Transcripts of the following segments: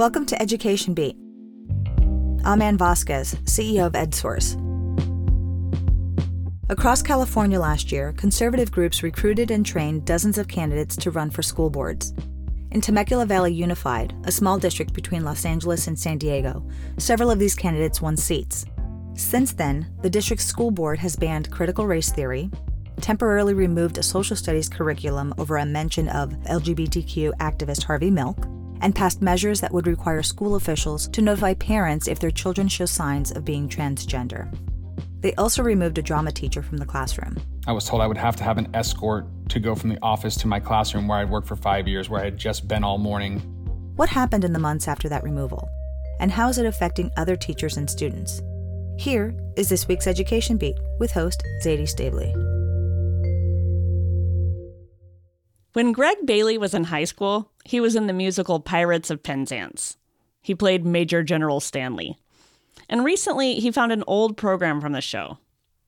Welcome to Education Beat. I'm Ann Vasquez, CEO of EdSource. Across California last year, conservative groups recruited and trained dozens of candidates to run for school boards. In Temecula Valley Unified, a small district between Los Angeles and San Diego, several of these candidates won seats. Since then, the district's school board has banned critical race theory, temporarily removed a social studies curriculum over a mention of LGBTQ activist Harvey Milk, and passed measures that would require school officials to notify parents if their children show signs of being transgender. They also removed a drama teacher from the classroom. I was told I would have to have an escort to go from the office to my classroom where I'd worked for five years, where I had just been all morning. What happened in the months after that removal? And how is it affecting other teachers and students? Here is this week's Education Beat with host Zaidee Stavely. When Greg Bailey was in high school, he was in the musical Pirates of Penzance. He played Major General Stanley. And recently, he found an old program from the show.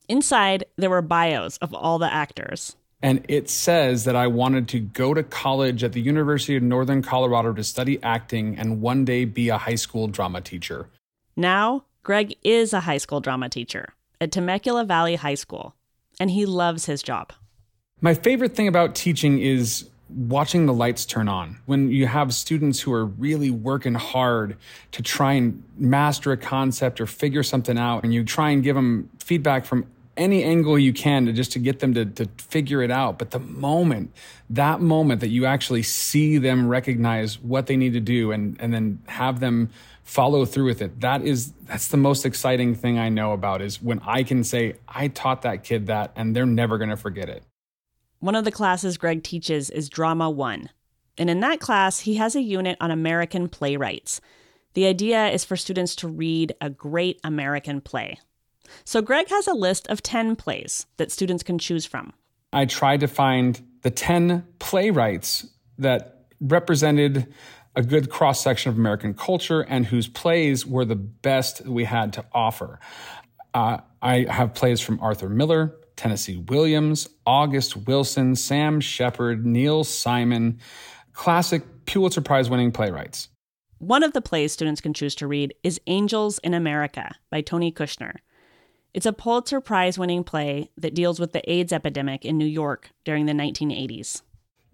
Inside, there were bios of all the actors. And it says that I wanted to go to college at the University of Northern Colorado to study acting and one day be a high school drama teacher. Now, Greg is a high school drama teacher at Temecula Valley High School, and he loves his job. My favorite thing about teaching is watching the lights turn on. When you have students who are really working hard to try and master a concept or figure something out, and you try and give them feedback from any angle you can to just to get them to, to figure it out. But the moment, that moment that you actually see them recognize what they need to do and, and then have them follow through with it, that is, that's the most exciting thing I know about is when I can say, I taught that kid that and they're never going to forget it. One of the classes Greg teaches is Drama 1. And in that class, he has a unit on American playwrights. The idea is for students to read a great American play. So Greg has a list of 10 plays that students can choose from. I tried to find the 10 playwrights that represented a good cross section of American culture and whose plays were the best we had to offer. Uh, I have plays from Arthur Miller, Tennessee Williams, August Wilson, Sam Shepard, Neil Simon, classic Pulitzer Prize winning playwrights. One of the plays students can choose to read is Angels in America by Tony Kushner. It's a Pulitzer Prize winning play that deals with the AIDS epidemic in New York during the 1980s.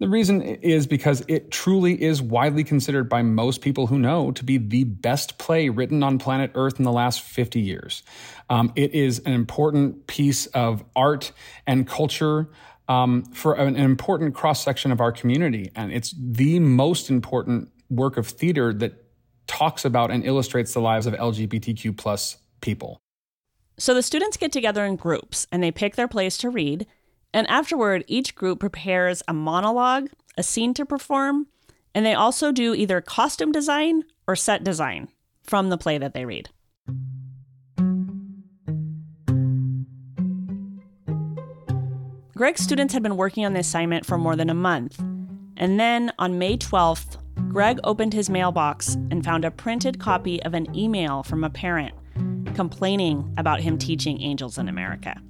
The reason is because it truly is widely considered by most people who know to be the best play written on planet Earth in the last 50 years. Um, it is an important piece of art and culture um, for an, an important cross section of our community. And it's the most important work of theater that talks about and illustrates the lives of LGBTQ plus people. So the students get together in groups and they pick their plays to read and afterward, each group prepares a monologue, a scene to perform, and they also do either costume design or set design from the play that they read. Greg's students had been working on the assignment for more than a month. And then on May 12th, Greg opened his mailbox and found a printed copy of an email from a parent complaining about him teaching Angels in America.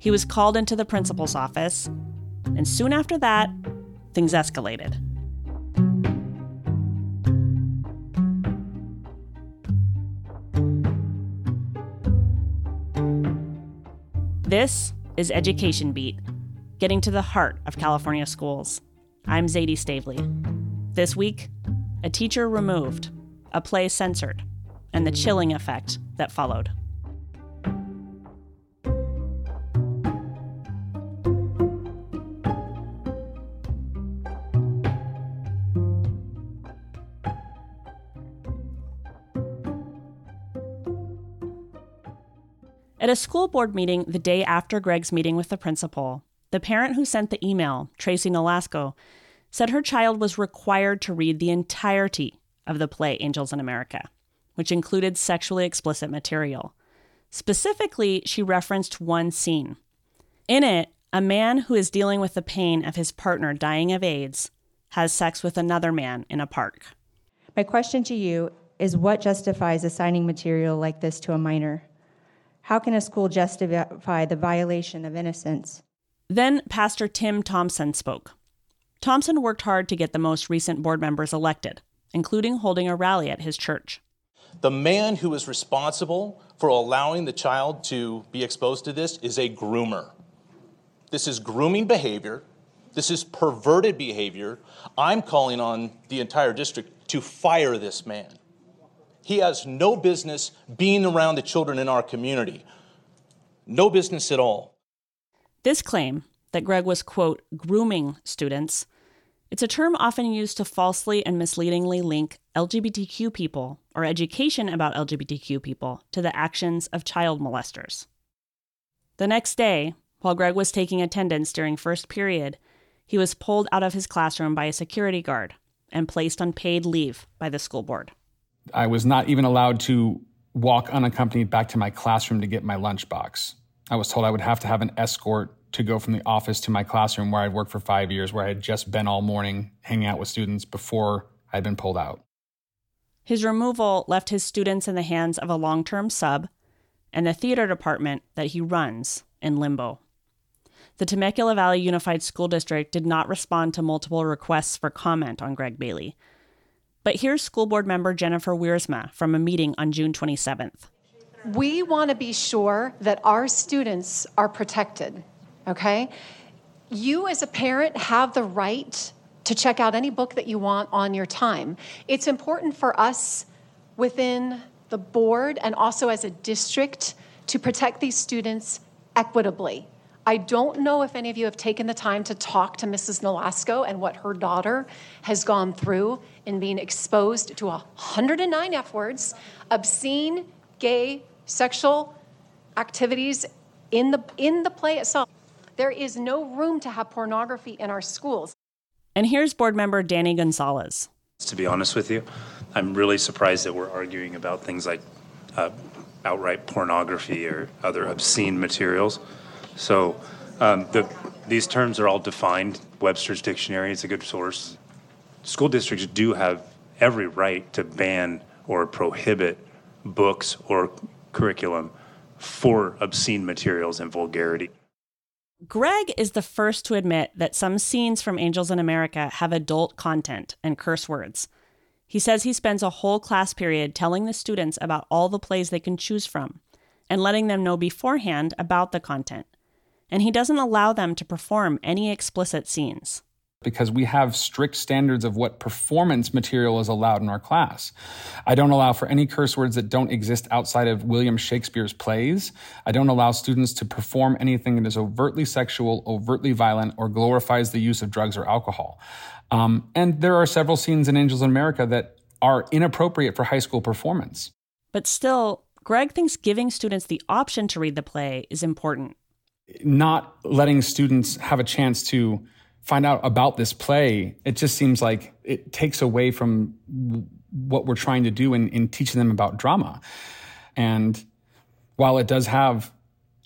He was called into the principal's office, and soon after that, things escalated. This is Education Beat, getting to the heart of California schools. I'm Zaidee Stavely. This week, a teacher removed, a play censored, and the chilling effect that followed. At a school board meeting the day after Greg's meeting with the principal, the parent who sent the email, Tracy Nolasco, said her child was required to read the entirety of the play Angels in America, which included sexually explicit material. Specifically, she referenced one scene. In it, a man who is dealing with the pain of his partner dying of AIDS has sex with another man in a park. My question to you is what justifies assigning material like this to a minor? How can a school justify the violation of innocence? Then Pastor Tim Thompson spoke. Thompson worked hard to get the most recent board members elected, including holding a rally at his church. The man who is responsible for allowing the child to be exposed to this is a groomer. This is grooming behavior. This is perverted behavior. I'm calling on the entire district to fire this man. He has no business being around the children in our community. No business at all. This claim that Greg was, quote, grooming students, it's a term often used to falsely and misleadingly link LGBTQ people or education about LGBTQ people to the actions of child molesters. The next day, while Greg was taking attendance during first period, he was pulled out of his classroom by a security guard and placed on paid leave by the school board. I was not even allowed to walk unaccompanied back to my classroom to get my lunchbox. I was told I would have to have an escort to go from the office to my classroom where I'd worked for five years, where I had just been all morning hanging out with students before I'd been pulled out. His removal left his students in the hands of a long term sub and the theater department that he runs in limbo. The Temecula Valley Unified School District did not respond to multiple requests for comment on Greg Bailey. But here's school board member Jennifer Wiersma from a meeting on June 27th. We want to be sure that our students are protected, okay? You, as a parent, have the right to check out any book that you want on your time. It's important for us within the board and also as a district to protect these students equitably. I don't know if any of you have taken the time to talk to Mrs. Nolasco and what her daughter has gone through in being exposed to 109 F words, obscene, gay, sexual activities in the, in the play itself. There is no room to have pornography in our schools. And here's board member Danny Gonzalez. To be honest with you, I'm really surprised that we're arguing about things like uh, outright pornography or other obscene materials. So um, the, these terms are all defined. Webster's dictionary is a good source. School districts do have every right to ban or prohibit books or curriculum for obscene materials and vulgarity. Greg is the first to admit that some scenes from Angels in America have adult content and curse words. He says he spends a whole class period telling the students about all the plays they can choose from and letting them know beforehand about the content. And he doesn't allow them to perform any explicit scenes because we have strict standards of what performance material is allowed in our class. I don't allow for any curse words that don't exist outside of William Shakespeare's plays. I don't allow students to perform anything that is overtly sexual, overtly violent, or glorifies the use of drugs or alcohol. Um, and there are several scenes in Angels in America that are inappropriate for high school performance. But still, Greg thinks giving students the option to read the play is important. Not letting students have a chance to find out about this play, it just seems like it takes away from what we're trying to do in, in teaching them about drama. And while it does have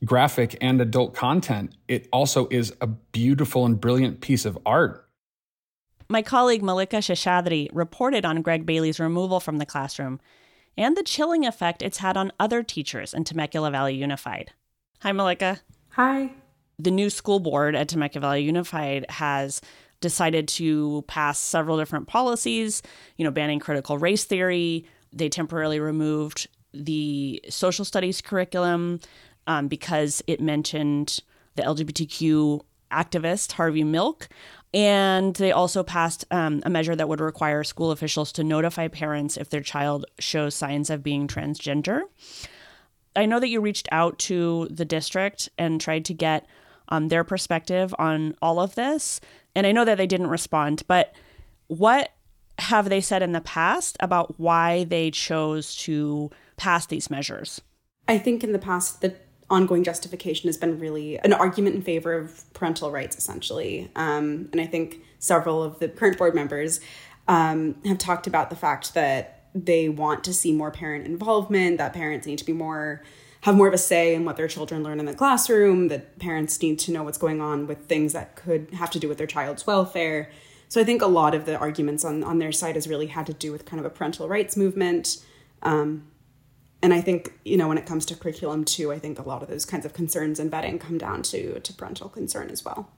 graphic and adult content, it also is a beautiful and brilliant piece of art. My colleague Mallika Seshadri reported on Greg Bailey's removal from the classroom and the chilling effect it's had on other teachers in Temecula Valley Unified. Hi, Mallika. Hi the new school board at Temecula Valley Unified has decided to pass several different policies, you know, banning critical race theory. They temporarily removed the social studies curriculum um, because it mentioned the LGBTQ activist Harvey Milk. And they also passed um, a measure that would require school officials to notify parents if their child shows signs of being transgender. I know that you reached out to the district and tried to get um, their perspective on all of this. And I know that they didn't respond, but what have they said in the past about why they chose to pass these measures? I think in the past, the ongoing justification has been really an argument in favor of parental rights, essentially. Um, and I think several of the current board members um, have talked about the fact that they want to see more parent involvement, that parents need to be more have more of a say in what their children learn in the classroom, that parents need to know what's going on with things that could have to do with their child's welfare. So I think a lot of the arguments on, on their side has really had to do with kind of a parental rights movement. Um, and I think, you know, when it comes to curriculum too, I think a lot of those kinds of concerns and vetting come down to, to parental concern as well.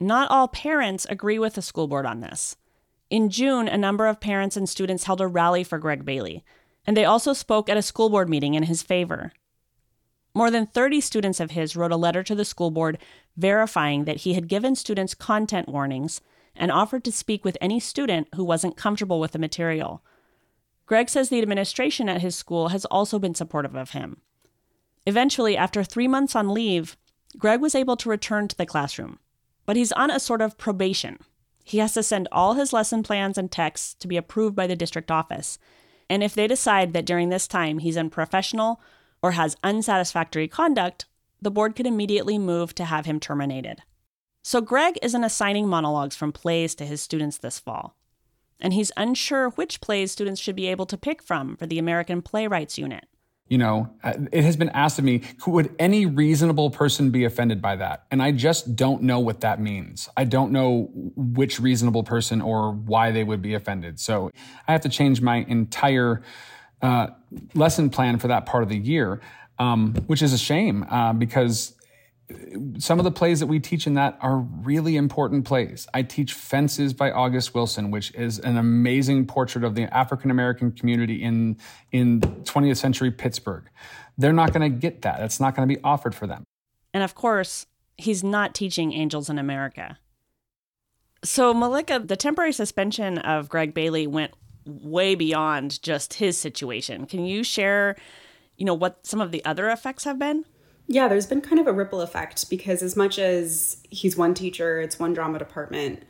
Not all parents agree with the school board on this. In June, a number of parents and students held a rally for Greg Bailey, and they also spoke at a school board meeting in his favor. More than 30 students of his wrote a letter to the school board verifying that he had given students content warnings and offered to speak with any student who wasn't comfortable with the material. Greg says the administration at his school has also been supportive of him. Eventually, after three months on leave, Greg was able to return to the classroom, but he's on a sort of probation. He has to send all his lesson plans and texts to be approved by the district office. And if they decide that during this time he's unprofessional or has unsatisfactory conduct, the board could immediately move to have him terminated. So Greg isn't assigning monologues from plays to his students this fall. And he's unsure which plays students should be able to pick from for the American Playwrights Unit. You know, uh, it has been asked of me, would any reasonable person be offended by that? And I just don't know what that means. I don't know which reasonable person or why they would be offended. So I have to change my entire uh, lesson plan for that part of the year, um, which is a shame uh, because some of the plays that we teach in that are really important plays. I teach Fences by August Wilson, which is an amazing portrait of the African American community in, in 20th century Pittsburgh. They're not going to get that. It's not going to be offered for them. And of course, he's not teaching Angels in America. So, Mallika, the temporary suspension of Greg Bailey went way beyond just his situation. Can you share, you know, what some of the other effects have been? Yeah, there's been kind of a ripple effect because as much as he's one teacher, it's one drama department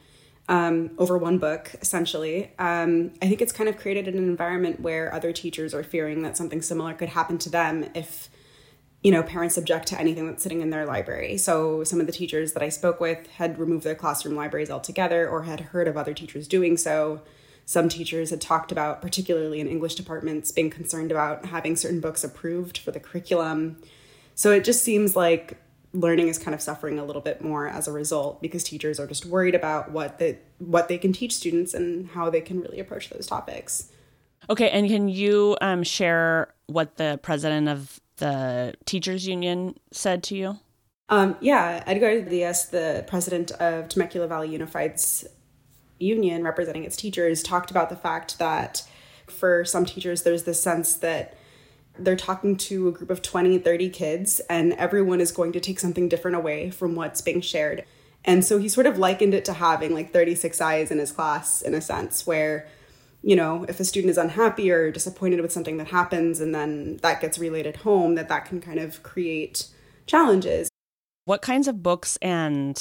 um, over one book, essentially. Um, I think it's kind of created an environment where other teachers are fearing that something similar could happen to them if, you know, parents object to anything that's sitting in their library. So some of the teachers that I spoke with had removed their classroom libraries altogether or had heard of other teachers doing so. Some teachers had talked about, particularly in English departments, being concerned about having certain books approved for the curriculum. So it just seems like learning is kind of suffering a little bit more as a result because teachers are just worried about what the what they can teach students and how they can really approach those topics. Okay, and can you um, share what the president of the teachers union said to you? Um, yeah, Edgar Diaz, the president of Temecula Valley Unified's union representing its teachers, talked about the fact that for some teachers, there's this sense that they're talking to a group of 20, 30 kids, and everyone is going to take something different away from what's being shared. And so he sort of likened it to having like 36 eyes in his class, in a sense, where, you know, if a student is unhappy or disappointed with something that happens and then that gets relayed at home, that that can kind of create challenges. What kinds of books and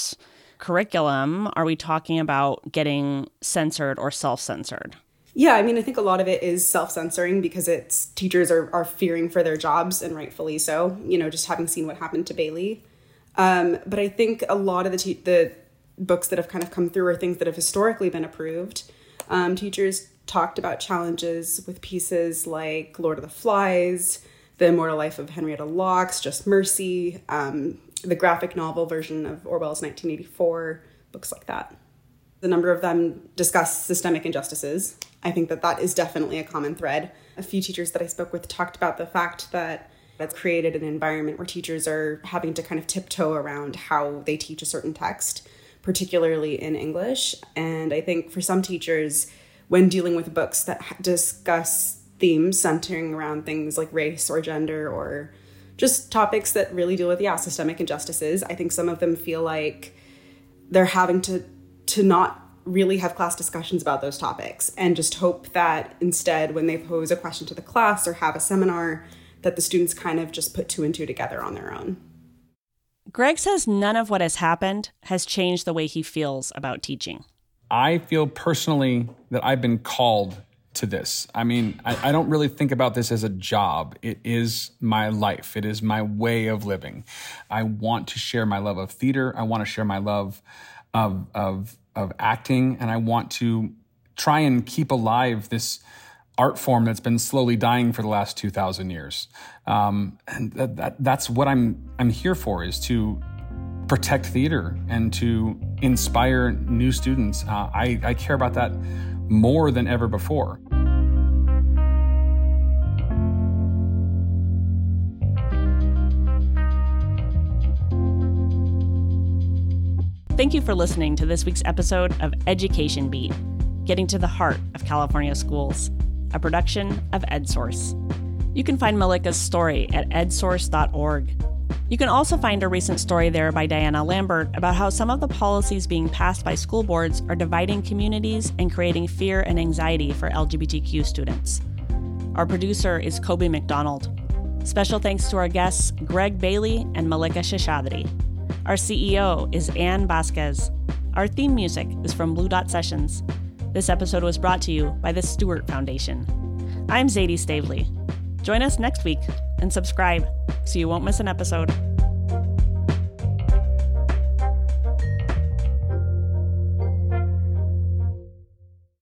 curriculum are we talking about getting censored or self censored? Yeah, I mean, I think a lot of it is self censoring because it's teachers are, are fearing for their jobs and rightfully so, you know, just having seen what happened to Bailey. Um, but I think a lot of the, te- the books that have kind of come through are things that have historically been approved. Um, teachers talked about challenges with pieces like Lord of the Flies, The Immortal Life of Henrietta Lacks, Just Mercy, um, the graphic novel version of Orwell's 1984, books like that. The number of them discuss systemic injustices. I think that that is definitely a common thread. A few teachers that I spoke with talked about the fact that that's created an environment where teachers are having to kind of tiptoe around how they teach a certain text, particularly in English. And I think for some teachers, when dealing with books that discuss themes centering around things like race or gender or just topics that really deal with yeah systemic injustices i think some of them feel like they're having to to not really have class discussions about those topics and just hope that instead when they pose a question to the class or have a seminar that the students kind of just put two and two together on their own. Greg says none of what has happened has changed the way he feels about teaching. I feel personally that I've been called to this. I mean, I, I, don't really think about this as a job. It is my life, it is my way of living. I want to share my love of theater, I want to share my love of, of, of acting, and I want to try and keep alive this art form that's been slowly dying for the last 2,000 years. Um, and that, that, that's what I'm, I'm here for is to protect theater and to inspire new students. Uh, I, I care about that more than ever before. Thank you for listening to this week's episode of Education Beat. Getting to the Heart of California Schools, a production of EdSource. You can find Mallika's story at edsource.org. You can also find a recent story there by Diana Lambert about how some of the policies being passed by school boards are dividing communities and creating fear and anxiety for LGBTQ students. Our producer is Kobe McDonald. Special thanks to our guests, Greg Bailey and Mallika Seshadri. Our CEO is Anne Vasquez. Our theme music is from Blue Dot Sessions. This episode was brought to you by the Stuart Foundation. I'm Zaidee Stavely. Join us next week and subscribe so you won't miss an episode.